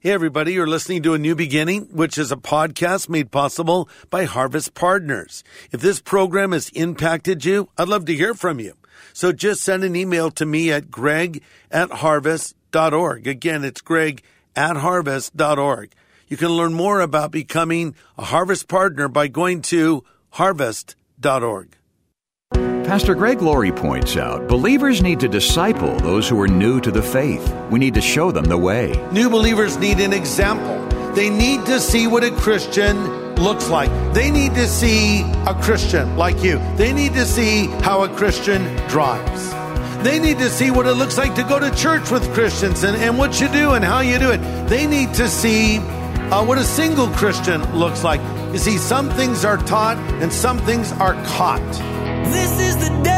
Hey, everybody, you're listening to A New Beginning, which is a podcast made possible by Harvest Partners. If this program has impacted you, I'd love to hear from you. So just send an email to me at greg at harvest.org. Again, it's greg at harvest.org. You can learn more about becoming a Harvest Partner by going to harvest.org. Pastor Greg Laurie points out believers need to disciple those who are new to the faith. We need to show them the way. New believers need an example. They need to see what a Christian looks like. They need to see a Christian like you. They need to see how a Christian drives. They need to see what it looks like to go to church with Christians and, and what you do and how you do it. They need to see uh, what a single Christian looks like. You see, some things are taught and some things are caught. This is the day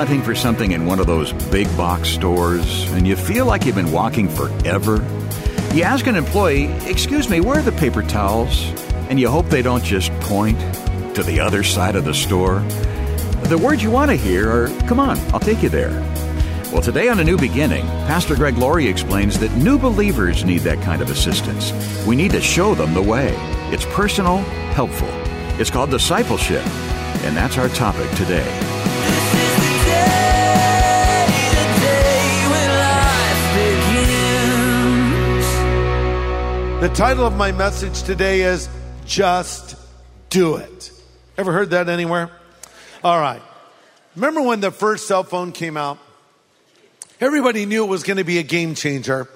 hunting for something in one of those big box stores and you feel like you've been walking forever? You ask an employee, Excuse me, where are the paper towels? And you hope they don't just point to the other side of the store. The words you want to hear are, Come on, I'll take you there. Well, today on A New Beginning, Pastor Greg Laurie explains that new believers need that kind of assistance. We need to show them the way. It's personal, helpful. It's called discipleship, and that's our topic today. The title of my message today is Just Do It. Ever heard that anywhere? All right. Remember when the first cell phone came out? Everybody knew it was going to be a game changer.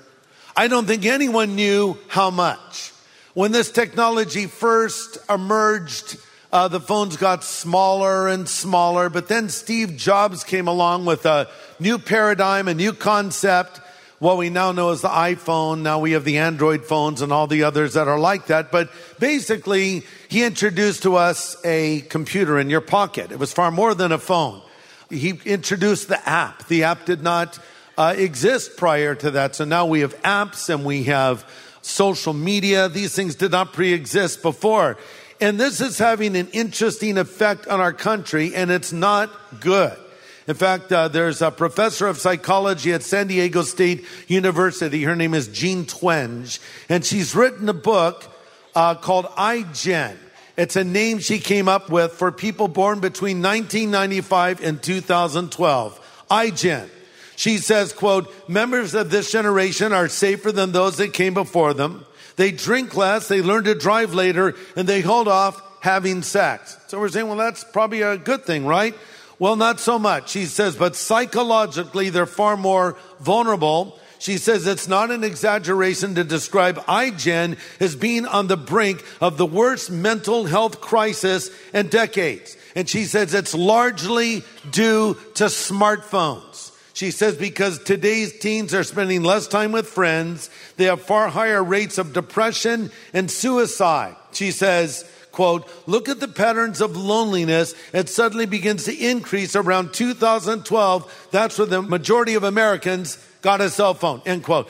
I don't think anyone knew how much. When this technology first emerged, uh, the phones got smaller and smaller, but then Steve Jobs came along with a new paradigm, a new concept, what we now know as the iPhone. Now we have the Android phones and all the others that are like that. But basically, he introduced to us a computer in your pocket. It was far more than a phone. He introduced the app. The app did not uh, exist prior to that. So now we have apps and we have social media. These things did not pre exist before. And this is having an interesting effect on our country, and it's not good. In fact, uh, there's a professor of psychology at San Diego State University. Her name is Jean Twenge, and she's written a book uh, called iGen. It's a name she came up with for people born between 1995 and 2012. iGen. She says, quote, members of this generation are safer than those that came before them. They drink less, they learn to drive later, and they hold off having sex. So we're saying, well, that's probably a good thing, right? Well, not so much. She says, but psychologically, they're far more vulnerable. She says it's not an exaggeration to describe iGen as being on the brink of the worst mental health crisis in decades. And she says it's largely due to smartphones. She says because today's teens are spending less time with friends, they have far higher rates of depression and suicide. She says, quote, look at the patterns of loneliness. It suddenly begins to increase around 2012. That's when the majority of Americans got a cell phone, end quote.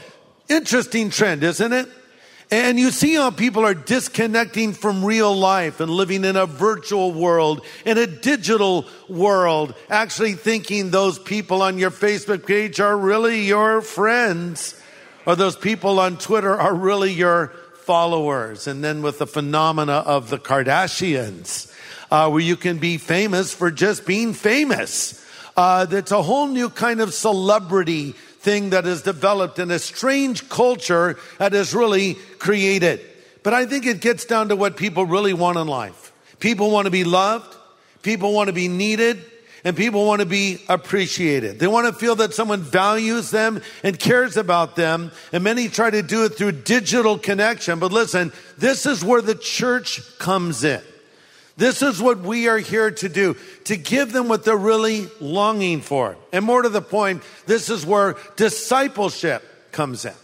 Interesting trend, isn't it? And you see how people are disconnecting from real life and living in a virtual world, in a digital world, actually thinking those people on your Facebook page are really your friends, or those people on Twitter are really your followers. And then with the phenomena of the Kardashians, uh, where you can be famous for just being famous. Uh, that's a whole new kind of celebrity thing that has developed in a strange culture that is really created. But I think it gets down to what people really want in life. People want to be loved. People want to be needed and people want to be appreciated. They want to feel that someone values them and cares about them. And many try to do it through digital connection. But listen, this is where the church comes in. This is what we are here to do, to give them what they're really longing for. And more to the point, this is where discipleship comes in.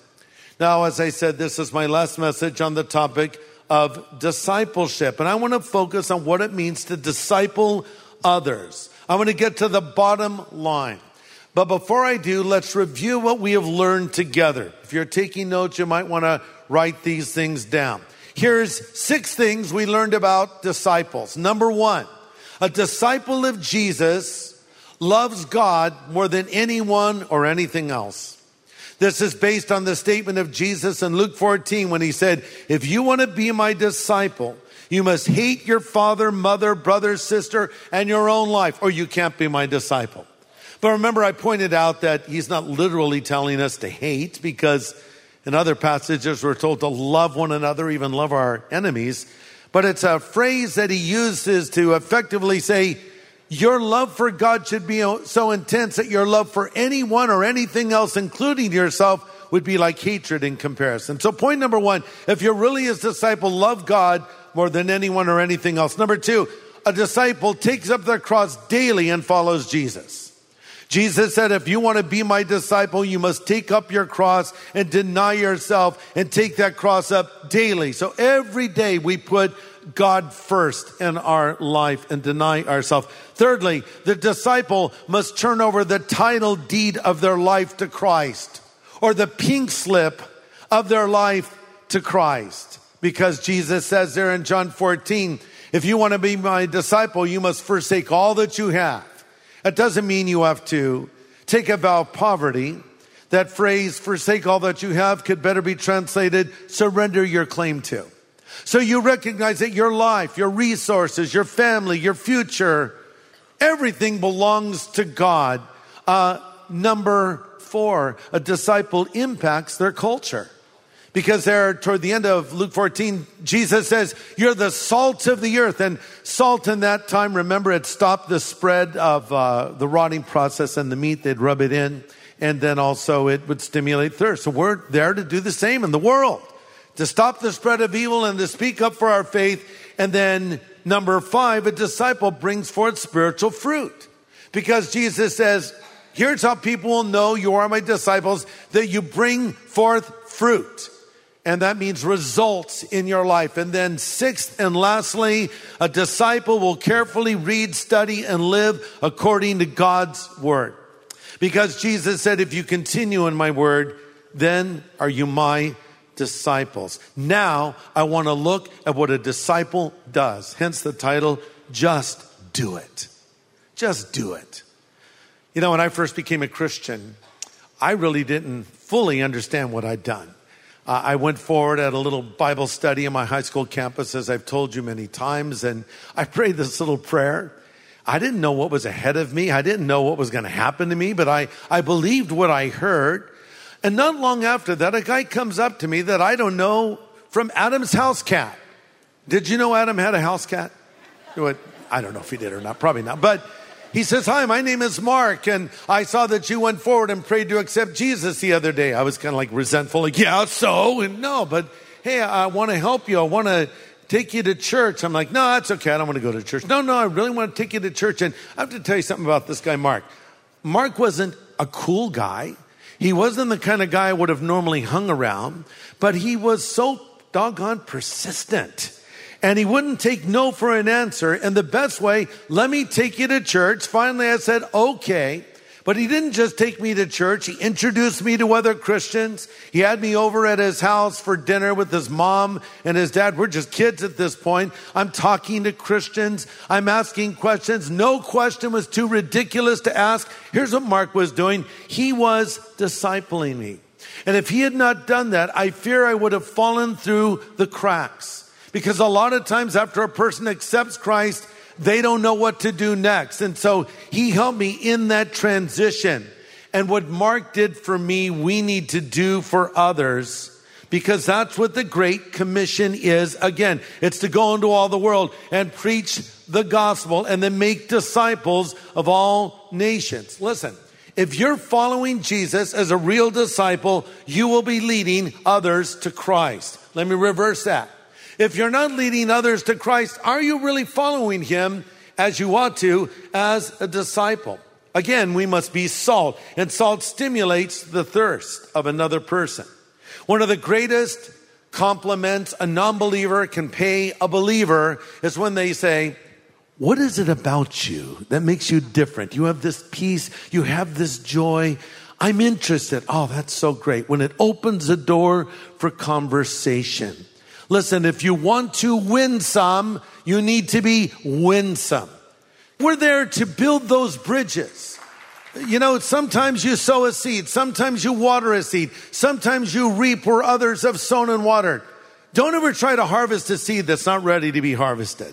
Now, as I said, this is my last message on the topic of discipleship. And I want to focus on what it means to disciple others. I want to get to the bottom line. But before I do, let's review what we have learned together. If you're taking notes, you might want to write these things down. Here's six things we learned about disciples. Number one, a disciple of Jesus loves God more than anyone or anything else. This is based on the statement of Jesus in Luke 14 when he said, If you want to be my disciple, you must hate your father, mother, brother, sister, and your own life, or you can't be my disciple. But remember, I pointed out that he's not literally telling us to hate because in other passages we're told to love one another, even love our enemies. But it's a phrase that he uses to effectively say, your love for God should be so intense that your love for anyone or anything else, including yourself, would be like hatred in comparison. So point number one, if you're really his disciple, love God more than anyone or anything else. Number two, a disciple takes up their cross daily and follows Jesus. Jesus said, if you want to be my disciple, you must take up your cross and deny yourself and take that cross up daily. So every day we put God first in our life and deny ourselves. Thirdly, the disciple must turn over the title deed of their life to Christ or the pink slip of their life to Christ. Because Jesus says there in John 14, if you want to be my disciple, you must forsake all that you have. That doesn't mean you have to take a vow of poverty. That phrase, forsake all that you have, could better be translated, surrender your claim to. So you recognize that your life, your resources, your family, your future, everything belongs to God. Uh, number four, a disciple impacts their culture. Because there, toward the end of Luke 14, Jesus says, You're the salt of the earth. And salt in that time, remember, it stopped the spread of uh, the rotting process and the meat. They'd rub it in. And then also it would stimulate thirst. So we're there to do the same in the world to stop the spread of evil and to speak up for our faith. And then number five, a disciple brings forth spiritual fruit. Because Jesus says, here's how people will know you are my disciples, that you bring forth fruit. And that means results in your life. And then sixth and lastly, a disciple will carefully read, study, and live according to God's word. Because Jesus said, if you continue in my word, then are you my disciples. Now I want to look at what a disciple does. Hence the title, Just Do It. Just do it. You know, when I first became a Christian, I really didn't fully understand what I'd done. Uh, I went forward at a little Bible study in my high school campus, as I've told you many times, and I prayed this little prayer. I didn't know what was ahead of me. I didn't know what was going to happen to me, but I, I believed what I heard. And not long after that, a guy comes up to me that I don't know from Adam's house cat. Did you know Adam had a house cat? I don't know if he did or not, probably not. But he says, Hi, my name is Mark, and I saw that you went forward and prayed to accept Jesus the other day. I was kind of like resentful, like, Yeah, so? And no, but hey, I want to help you. I want to take you to church. I'm like, No, that's okay. I don't want to go to church. No, no, I really want to take you to church. And I have to tell you something about this guy, Mark. Mark wasn't a cool guy. He wasn't the kind of guy I would have normally hung around, but he was so doggone persistent. And he wouldn't take no for an answer. And the best way, let me take you to church. Finally, I said, okay. But he didn't just take me to church. He introduced me to other Christians. He had me over at his house for dinner with his mom and his dad. We're just kids at this point. I'm talking to Christians. I'm asking questions. No question was too ridiculous to ask. Here's what Mark was doing. He was discipling me. And if he had not done that, I fear I would have fallen through the cracks. Because a lot of times after a person accepts Christ, they don't know what to do next. And so he helped me in that transition. And what Mark did for me, we need to do for others because that's what the Great Commission is. Again, it's to go into all the world and preach the gospel and then make disciples of all nations. Listen, if you're following Jesus as a real disciple, you will be leading others to Christ. Let me reverse that. If you're not leading others to Christ, are you really following him as you ought to as a disciple? Again, we must be salt, and salt stimulates the thirst of another person. One of the greatest compliments a non believer can pay a believer is when they say, what is it about you that makes you different? You have this peace, you have this joy. I'm interested. Oh, that's so great. When it opens a door for conversation. Listen, if you want to win some, you need to be winsome. We're there to build those bridges. You know, sometimes you sow a seed, sometimes you water a seed, sometimes you reap where others have sown and watered. Don't ever try to harvest a seed that's not ready to be harvested.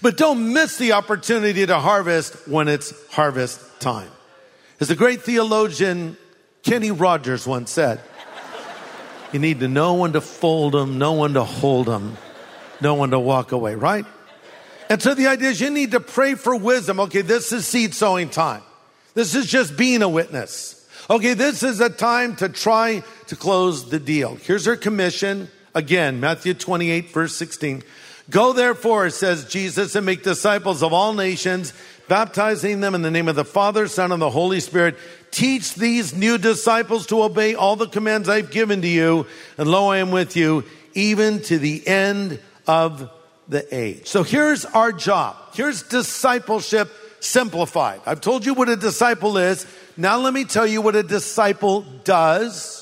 But don't miss the opportunity to harvest when it's harvest time. As the great theologian Kenny Rogers once said, you need to know when to fold them, know when to hold them, know when to walk away, right? And so the idea is you need to pray for wisdom. Okay, this is seed sowing time. This is just being a witness. Okay, this is a time to try to close the deal. Here's our commission. Again, Matthew 28, verse 16. Go therefore, says Jesus, and make disciples of all nations, baptizing them in the name of the Father, Son, and the Holy Spirit. Teach these new disciples to obey all the commands I've given to you, and lo, I am with you even to the end of the age. So here's our job. Here's discipleship simplified. I've told you what a disciple is. Now let me tell you what a disciple does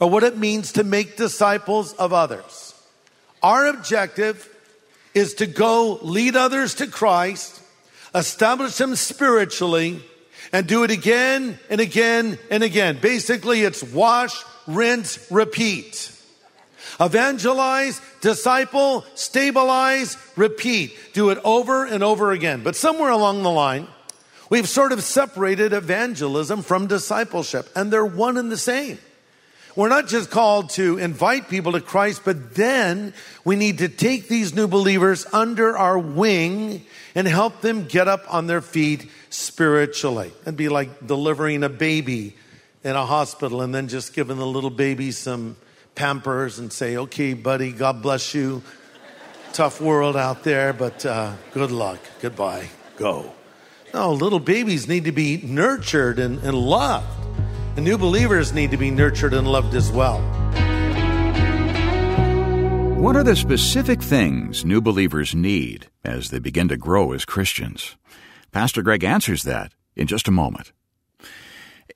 or what it means to make disciples of others. Our objective is to go lead others to Christ, establish them spiritually, and do it again and again and again. Basically, it's wash, rinse, repeat. Evangelize, disciple, stabilize, repeat. Do it over and over again. But somewhere along the line, we've sort of separated evangelism from discipleship, and they're one and the same. We're not just called to invite people to Christ, but then we need to take these new believers under our wing and help them get up on their feet spiritually. It'd be like delivering a baby in a hospital and then just giving the little baby some pampers and say, okay, buddy, God bless you. Tough world out there, but uh, good luck. Goodbye. Go. No, little babies need to be nurtured and, and loved. And new believers need to be nurtured and loved as well. What are the specific things new believers need as they begin to grow as Christians? Pastor Greg answers that in just a moment.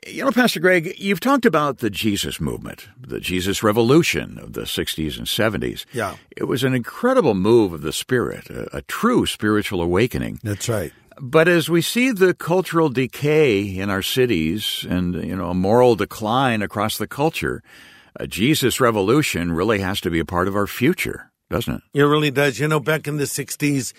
You know, Pastor Greg, you've talked about the Jesus movement, the Jesus revolution of the 60s and 70s. Yeah. It was an incredible move of the Spirit, a, a true spiritual awakening. That's right. But as we see the cultural decay in our cities and, you know, a moral decline across the culture, a Jesus revolution really has to be a part of our future, doesn't it? It really does. You know, back in the 60s,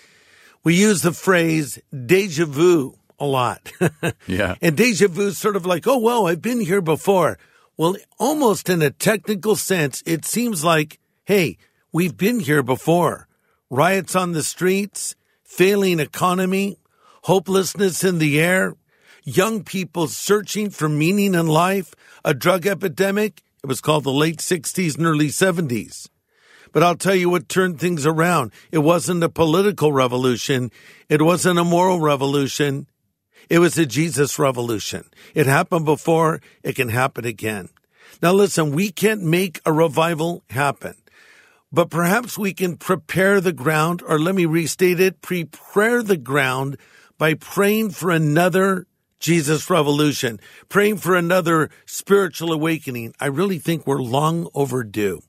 we used the phrase deja vu a lot. Yeah. And deja vu is sort of like, oh, well, I've been here before. Well, almost in a technical sense, it seems like, hey, we've been here before. Riots on the streets, failing economy, hopelessness in the air, young people searching for meaning in life, a drug epidemic. It was called the late 60s and early 70s. But I'll tell you what turned things around. It wasn't a political revolution. It wasn't a moral revolution. It was a Jesus revolution. It happened before. It can happen again. Now listen, we can't make a revival happen, but perhaps we can prepare the ground, or let me restate it, prepare the ground by praying for another Jesus revolution, praying for another spiritual awakening. I really think we're long overdue.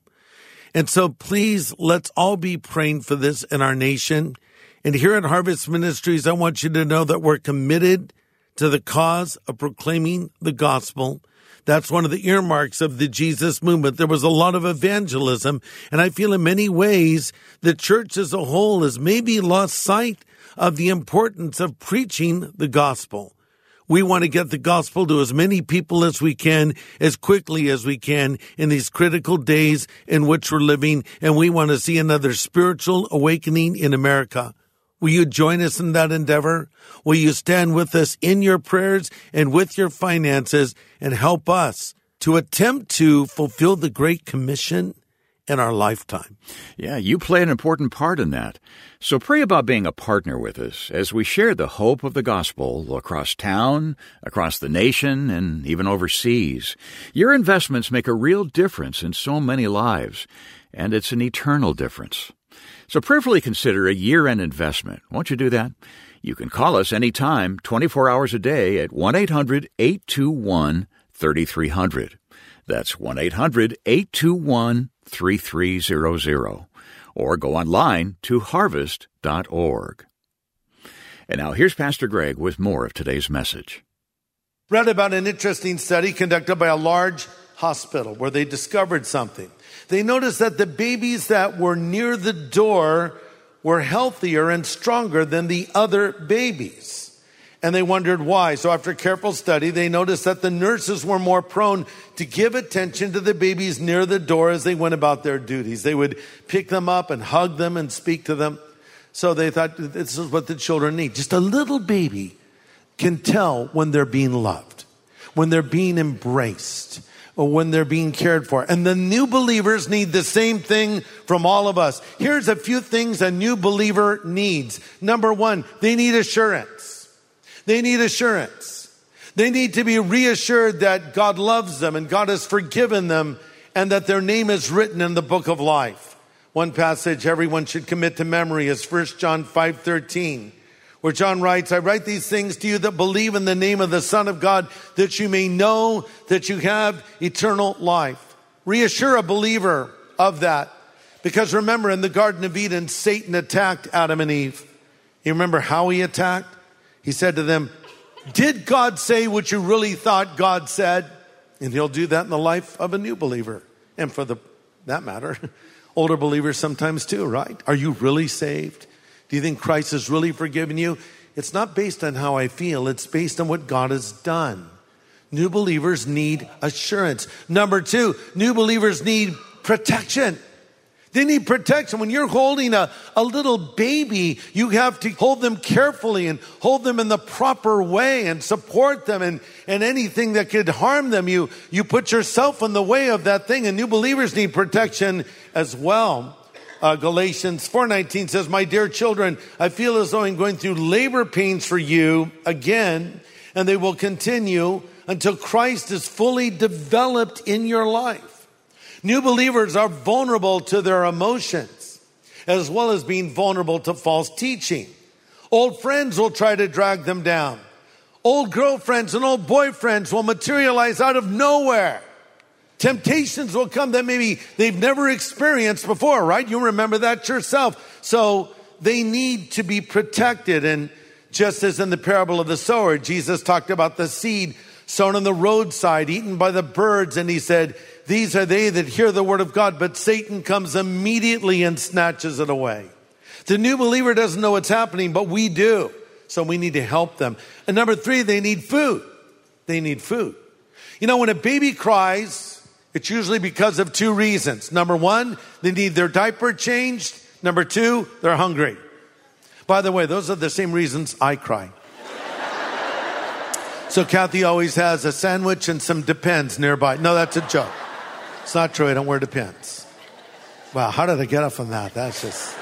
And so please, let's all be praying for this in our nation. And here at Harvest Ministries, I want you to know that we're committed to the cause of proclaiming the gospel. That's one of the earmarks of the Jesus movement. There was a lot of evangelism, and I feel in many ways the church as a whole has maybe lost sight of the importance of preaching the gospel. We want to get the gospel to as many people as we can, as quickly as we can in these critical days in which we're living, and we want to see another spiritual awakening in America. Will you join us in that endeavor? Will you stand with us in your prayers and with your finances and help us to attempt to fulfill the Great Commission in our lifetime? Yeah, you play an important part in that. So pray about being a partner with us as we share the hope of the gospel across town, across the nation, and even overseas. Your investments make a real difference in so many lives, and it's an eternal difference. So prayerfully consider a year end investment. Won't you do that? You can call us anytime, 24 hours a day at 1 800 821 3300. That's 1 800 821 3300. Or go online to harvest.org. And now here's Pastor Greg with more of today's message. Read about an interesting study conducted by a large hospital where they discovered something. They noticed that the babies that were near the door were healthier and stronger than the other babies. And they wondered why. So after careful study, they noticed that the nurses were more prone to give attention to the babies near the door as they went about their duties. They would pick them up and hug them and speak to them. So they thought this is what the children need. Just a little baby can tell when they're being loved, when they're being embraced, or when they're being cared for. And the new believers need the same thing from all of us. Here's a few things a new believer needs. Number one, they need assurance. They need assurance. They need to be reassured that God loves them and God has forgiven them and that their name is written in the book of life. One passage everyone should commit to memory is 1 John 5:13 where John writes, I write these things to you that believe in the name of the Son of God, that you may know that you have eternal life. Reassure a believer of that. Because remember, in the Garden of Eden, Satan attacked Adam and Eve. You remember how he attacked? He said to them, Did God say what you really thought God said? And he'll do that in the life of a new believer. And for the, that matter, older believers sometimes too, right? Are you really saved? Do you think Christ has really forgiven you? It's not based on how I feel, it's based on what God has done. New believers need assurance. Number two, new believers need protection. They need protection. When you're holding a, a little baby, you have to hold them carefully and hold them in the proper way and support them and, and anything that could harm them. You, you put yourself in the way of that thing and new believers need protection as well. Uh, Galatians 4:19 says, "My dear children, I feel as though I'm going through labor pains for you again, and they will continue until Christ is fully developed in your life." New believers are vulnerable to their emotions, as well as being vulnerable to false teaching. Old friends will try to drag them down. Old girlfriends and old boyfriends will materialize out of nowhere. Temptations will come that maybe they've never experienced before, right? You remember that yourself. So they need to be protected. And just as in the parable of the sower, Jesus talked about the seed sown on the roadside, eaten by the birds. And he said, these are they that hear the word of God, but Satan comes immediately and snatches it away. The new believer doesn't know what's happening, but we do. So we need to help them. And number three, they need food. They need food. You know, when a baby cries, it's usually because of two reasons. Number one, they need their diaper changed. Number two, they're hungry. By the way, those are the same reasons I cry. So Kathy always has a sandwich and some Depends nearby. No, that's a joke. It's not true. I don't wear Depends. Wow, how did I get off on that? That's just.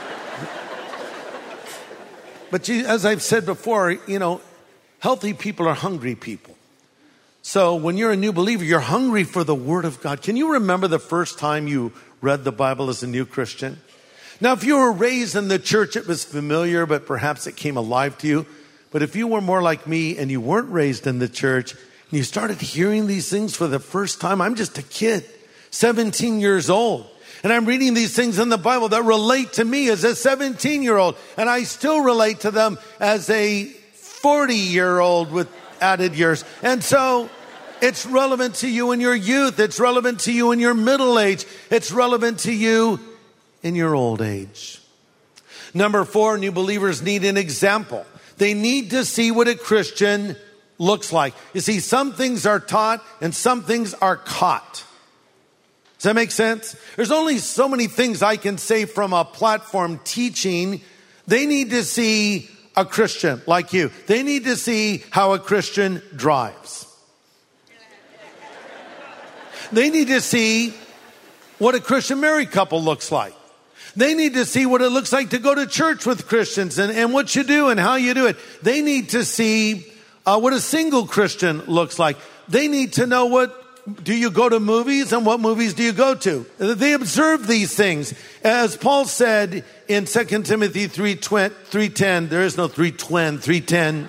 But as I've said before, you know, healthy people are hungry people. So when you're a new believer, you're hungry for the Word of God. Can you remember the first time you read the Bible as a new Christian? Now, if you were raised in the church, it was familiar, but perhaps it came alive to you. But if you were more like me and you weren't raised in the church and you started hearing these things for the first time, I'm just a kid, 17 years old. And I'm reading these things in the Bible that relate to me as a 17 year old. And I still relate to them as a 40 year old with added years. And so it's relevant to you in your youth. It's relevant to you in your middle age. It's relevant to you in your old age. Number four, new believers need an example. They need to see what a Christian looks like. You see, some things are taught and some things are caught. Does that make sense? There's only so many things I can say from a platform teaching. They need to see a Christian like you. They need to see how a Christian drives. They need to see what a Christian married couple looks like. They need to see what it looks like to go to church with Christians and, and what you do and how you do it. They need to see uh, what a single Christian looks like. They need to know what do you go to movies and what movies do you go to? They observe these things. As Paul said in 2 Timothy 3, 3.10, there is no 3.10, 3.10.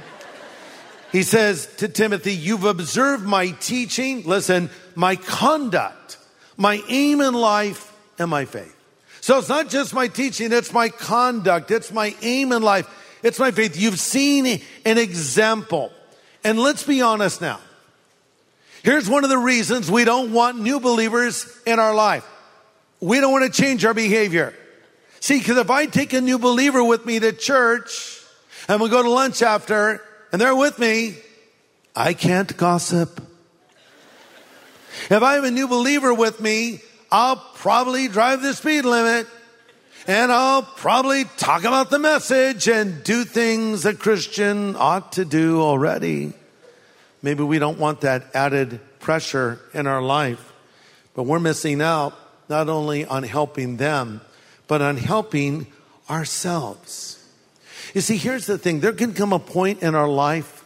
He says to Timothy, you've observed my teaching, listen, my conduct, my aim in life, and my faith. So it's not just my teaching, it's my conduct, it's my aim in life, it's my faith. You've seen an example. And let's be honest now. Here's one of the reasons we don't want new believers in our life. We don't want to change our behavior. See, because if I take a new believer with me to church and we go to lunch after and they're with me, I can't gossip. If I have a new believer with me, I'll probably drive the speed limit and I'll probably talk about the message and do things a Christian ought to do already. Maybe we don't want that added pressure in our life, but we're missing out not only on helping them, but on helping ourselves. You see, here's the thing there can come a point in our life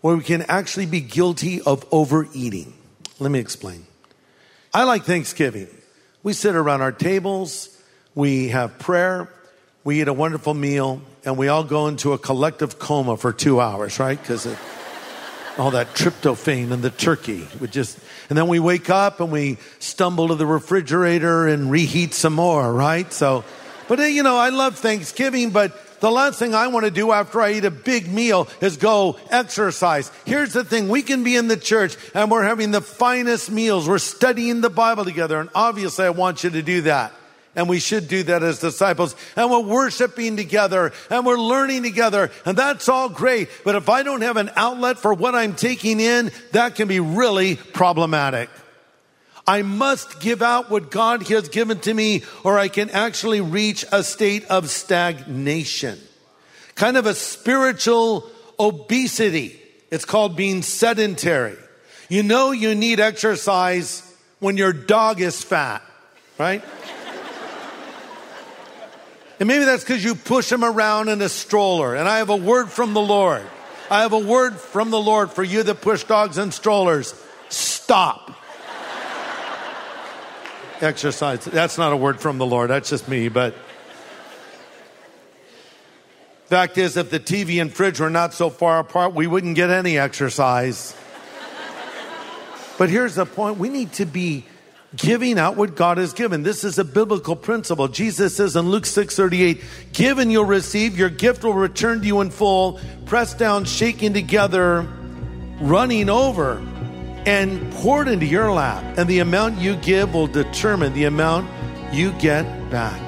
where we can actually be guilty of overeating. Let me explain. I like Thanksgiving. We sit around our tables, we have prayer, we eat a wonderful meal, and we all go into a collective coma for two hours, right? Because all that tryptophan and the turkey would just, and then we wake up and we stumble to the refrigerator and reheat some more, right? So, but eh, you know, I love Thanksgiving, but the last thing I want to do after I eat a big meal is go exercise. Here's the thing. We can be in the church and we're having the finest meals. We're studying the Bible together. And obviously I want you to do that. And we should do that as disciples. And we're worshiping together and we're learning together. And that's all great. But if I don't have an outlet for what I'm taking in, that can be really problematic. I must give out what God has given to me or I can actually reach a state of stagnation. Kind of a spiritual obesity. It's called being sedentary. You know you need exercise when your dog is fat, right? And maybe that's because you push him around in a stroller. And I have a word from the Lord. I have a word from the Lord for you that push dogs in strollers. Stop. Exercise. That's not a word from the Lord. That's just me. But fact is, if the TV and fridge were not so far apart, we wouldn't get any exercise. but here's the point we need to be giving out what God has given. This is a biblical principle. Jesus says in Luke 6:38, "Give and you'll receive; your gift will return to you in full, pressed down, shaking together, running over, and poured into your lap. And the amount you give will determine the amount you get back."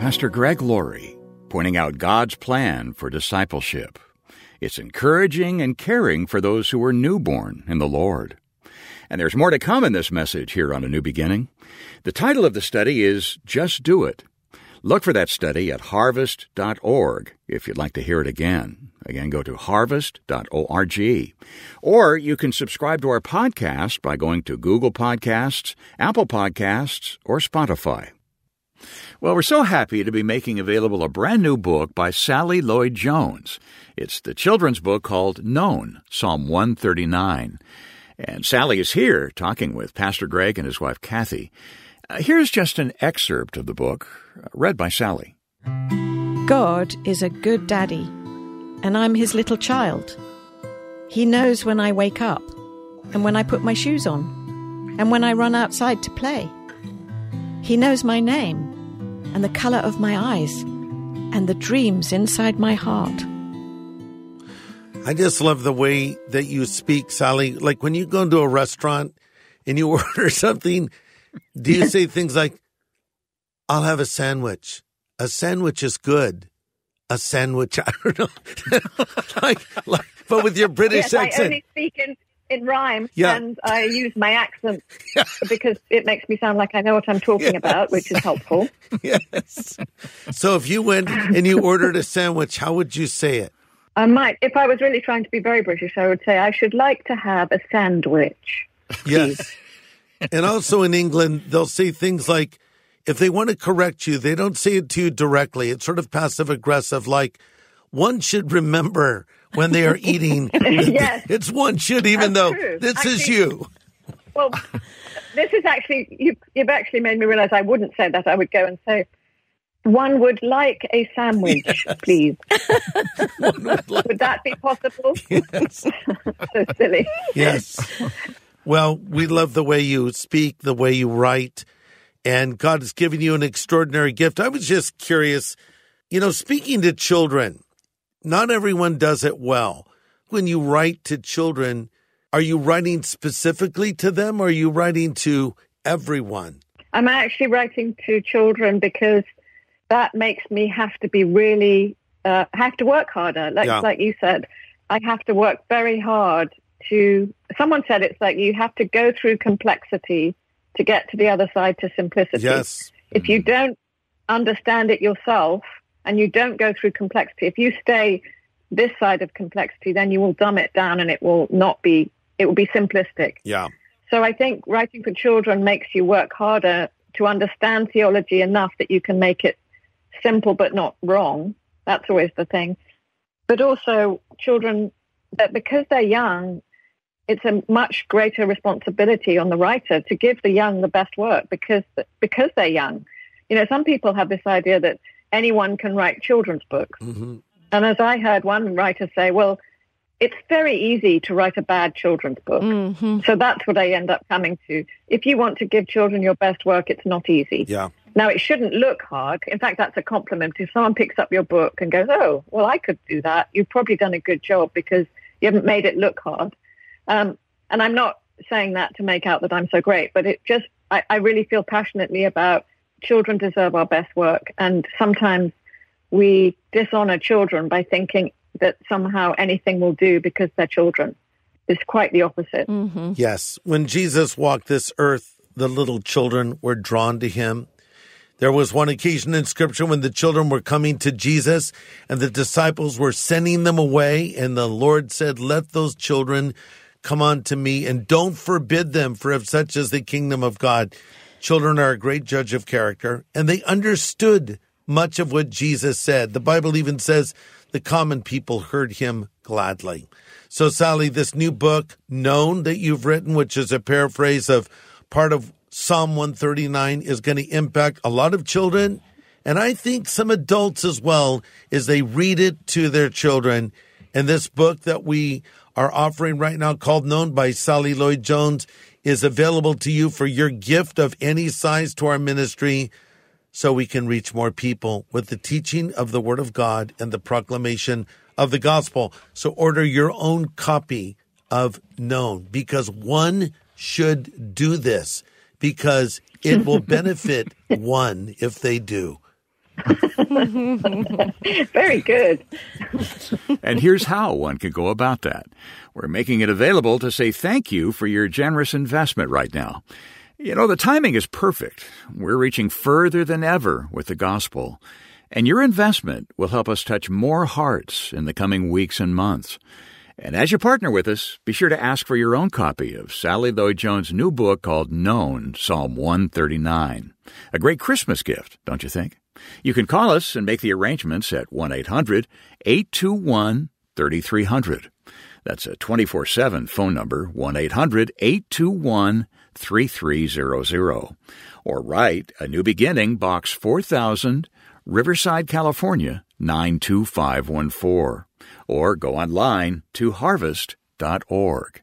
Pastor Greg Laurie, pointing out God's plan for discipleship. It's encouraging and caring for those who are newborn in the Lord. And there's more to come in this message here on A New Beginning. The title of the study is Just Do It. Look for that study at harvest.org if you'd like to hear it again. Again, go to harvest.org. Or you can subscribe to our podcast by going to Google Podcasts, Apple Podcasts, or Spotify. Well, we're so happy to be making available a brand new book by Sally Lloyd Jones. It's the children's book called Known, Psalm 139. And Sally is here talking with Pastor Greg and his wife Kathy. Uh, here's just an excerpt of the book, uh, read by Sally. God is a good daddy, and I'm his little child. He knows when I wake up, and when I put my shoes on, and when I run outside to play. He knows my name, and the color of my eyes, and the dreams inside my heart. I just love the way that you speak, Sally. Like when you go into a restaurant and you order something, do you say things like, I'll have a sandwich. A sandwich is good. A sandwich, I don't know. like, like, but with your British yes, I only speak in, in rhyme, Yeah. and I use my accent because it makes me sound like I know what I'm talking about, which is helpful. yes. So if you went and you ordered a sandwich, how would you say it? I might, if I was really trying to be very British, I would say I should like to have a sandwich. Yes. and also in England, they'll say things like, if they want to correct you, they don't say it to you directly. It's sort of passive aggressive, like, one should remember when they are eating. Yes. It's one should, even That's though true. this is you. Well, this is actually, you, you've actually made me realize I wouldn't say that. I would go and say, one would like a sandwich, please. would that be possible? Yes. so silly. Yes. Well, we love the way you speak, the way you write, and God has given you an extraordinary gift. I was just curious, you know, speaking to children, not everyone does it well. When you write to children, are you writing specifically to them or are you writing to everyone? I'm actually writing to children because that makes me have to be really uh, have to work harder. Like Yeah. like you said, I have to work very hard to. Someone said it's like you have to go through complexity to get to the other side to simplicity. Yes. If you don't understand it yourself and you don't go through complexity, if you stay this side of complexity, then you will dumb it down and it will not be. It will be simplistic. Yeah. So I think writing for children makes you work harder to understand theology enough that you can make it simple but not wrong. That's always the thing. But also children, that because they're young, it's a much greater responsibility on the writer to give the young the best work because because they're young. You know, some people have this idea that anyone can write children's books. hmm And as I heard one writer say, well, it's very easy to write a bad children's book. hmm So that's what I end up coming to. If you want to give children your best work, it's not easy. Yeah. Now, it shouldn't look hard. In fact, that's a compliment. If someone picks up your book and goes, oh, well, I could do that, you've probably done a good job because you haven't made it look hard. Um, and I'm not saying that to make out that I'm so great, but it just, I, I really feel passionately about children deserve our best work. And sometimes we dishonor children by thinking that somehow anything will do because they're children. It's quite the opposite. hmm Yes. When Jesus walked this earth, the little children were drawn to him. There was one occasion in scripture when the children were coming to Jesus and the disciples were sending them away. And the Lord said, Let those children come unto me and don't forbid them, for of such is the kingdom of God. Children are a great judge of character, and they understood much of what Jesus said. The Bible even says the common people heard him gladly. So, Sally, this new book, Known, that you've written, which is a paraphrase of part of Psalm 139, is going to impact a lot of children. And I think some adults as well, as they read it to their children. And this book that we are offering right now, called Known by Sally Lloyd Jones, is available to you for your gift of any size to our ministry so we can reach more people with the teaching of the Word of God and the proclamation of the gospel. So order your own copy of Known because one should do this because it will benefit one if they do. Very good. And here's how one can go about that. We're making it available to say thank you for your generous investment right now. You know, the timing is perfect. We're reaching further than ever with the gospel. And your investment will help us touch more hearts in the coming weeks and months. And as you partner with us, be sure to ask for your own copy of Sally Lloyd Jones' new book called Known, Psalm 139. A great Christmas gift, don't you think? You can call us and make the arrangements at 1 800 821 3300. That's a 24 7 phone number, 1 800 821 3300. Or write A New Beginning, Box 4000, Riverside, California 92514. Or go online to harvest.org.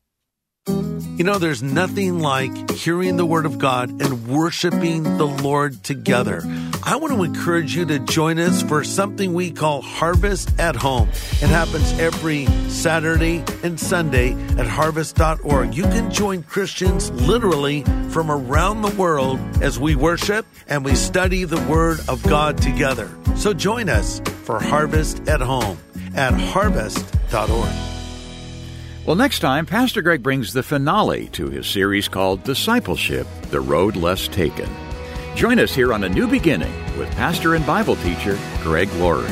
You know, there's nothing like hearing the Word of God and worshiping the Lord together. I want to encourage you to join us for something we call Harvest at Home. It happens every Saturday and Sunday at harvest.org. You can join Christians literally from around the world as we worship and we study the Word of God together. So join us for Harvest at Home at harvest.org. Well, next time, Pastor Greg brings the finale to his series called Discipleship The Road Less Taken. Join us here on A New Beginning with pastor and Bible teacher Greg Laurie.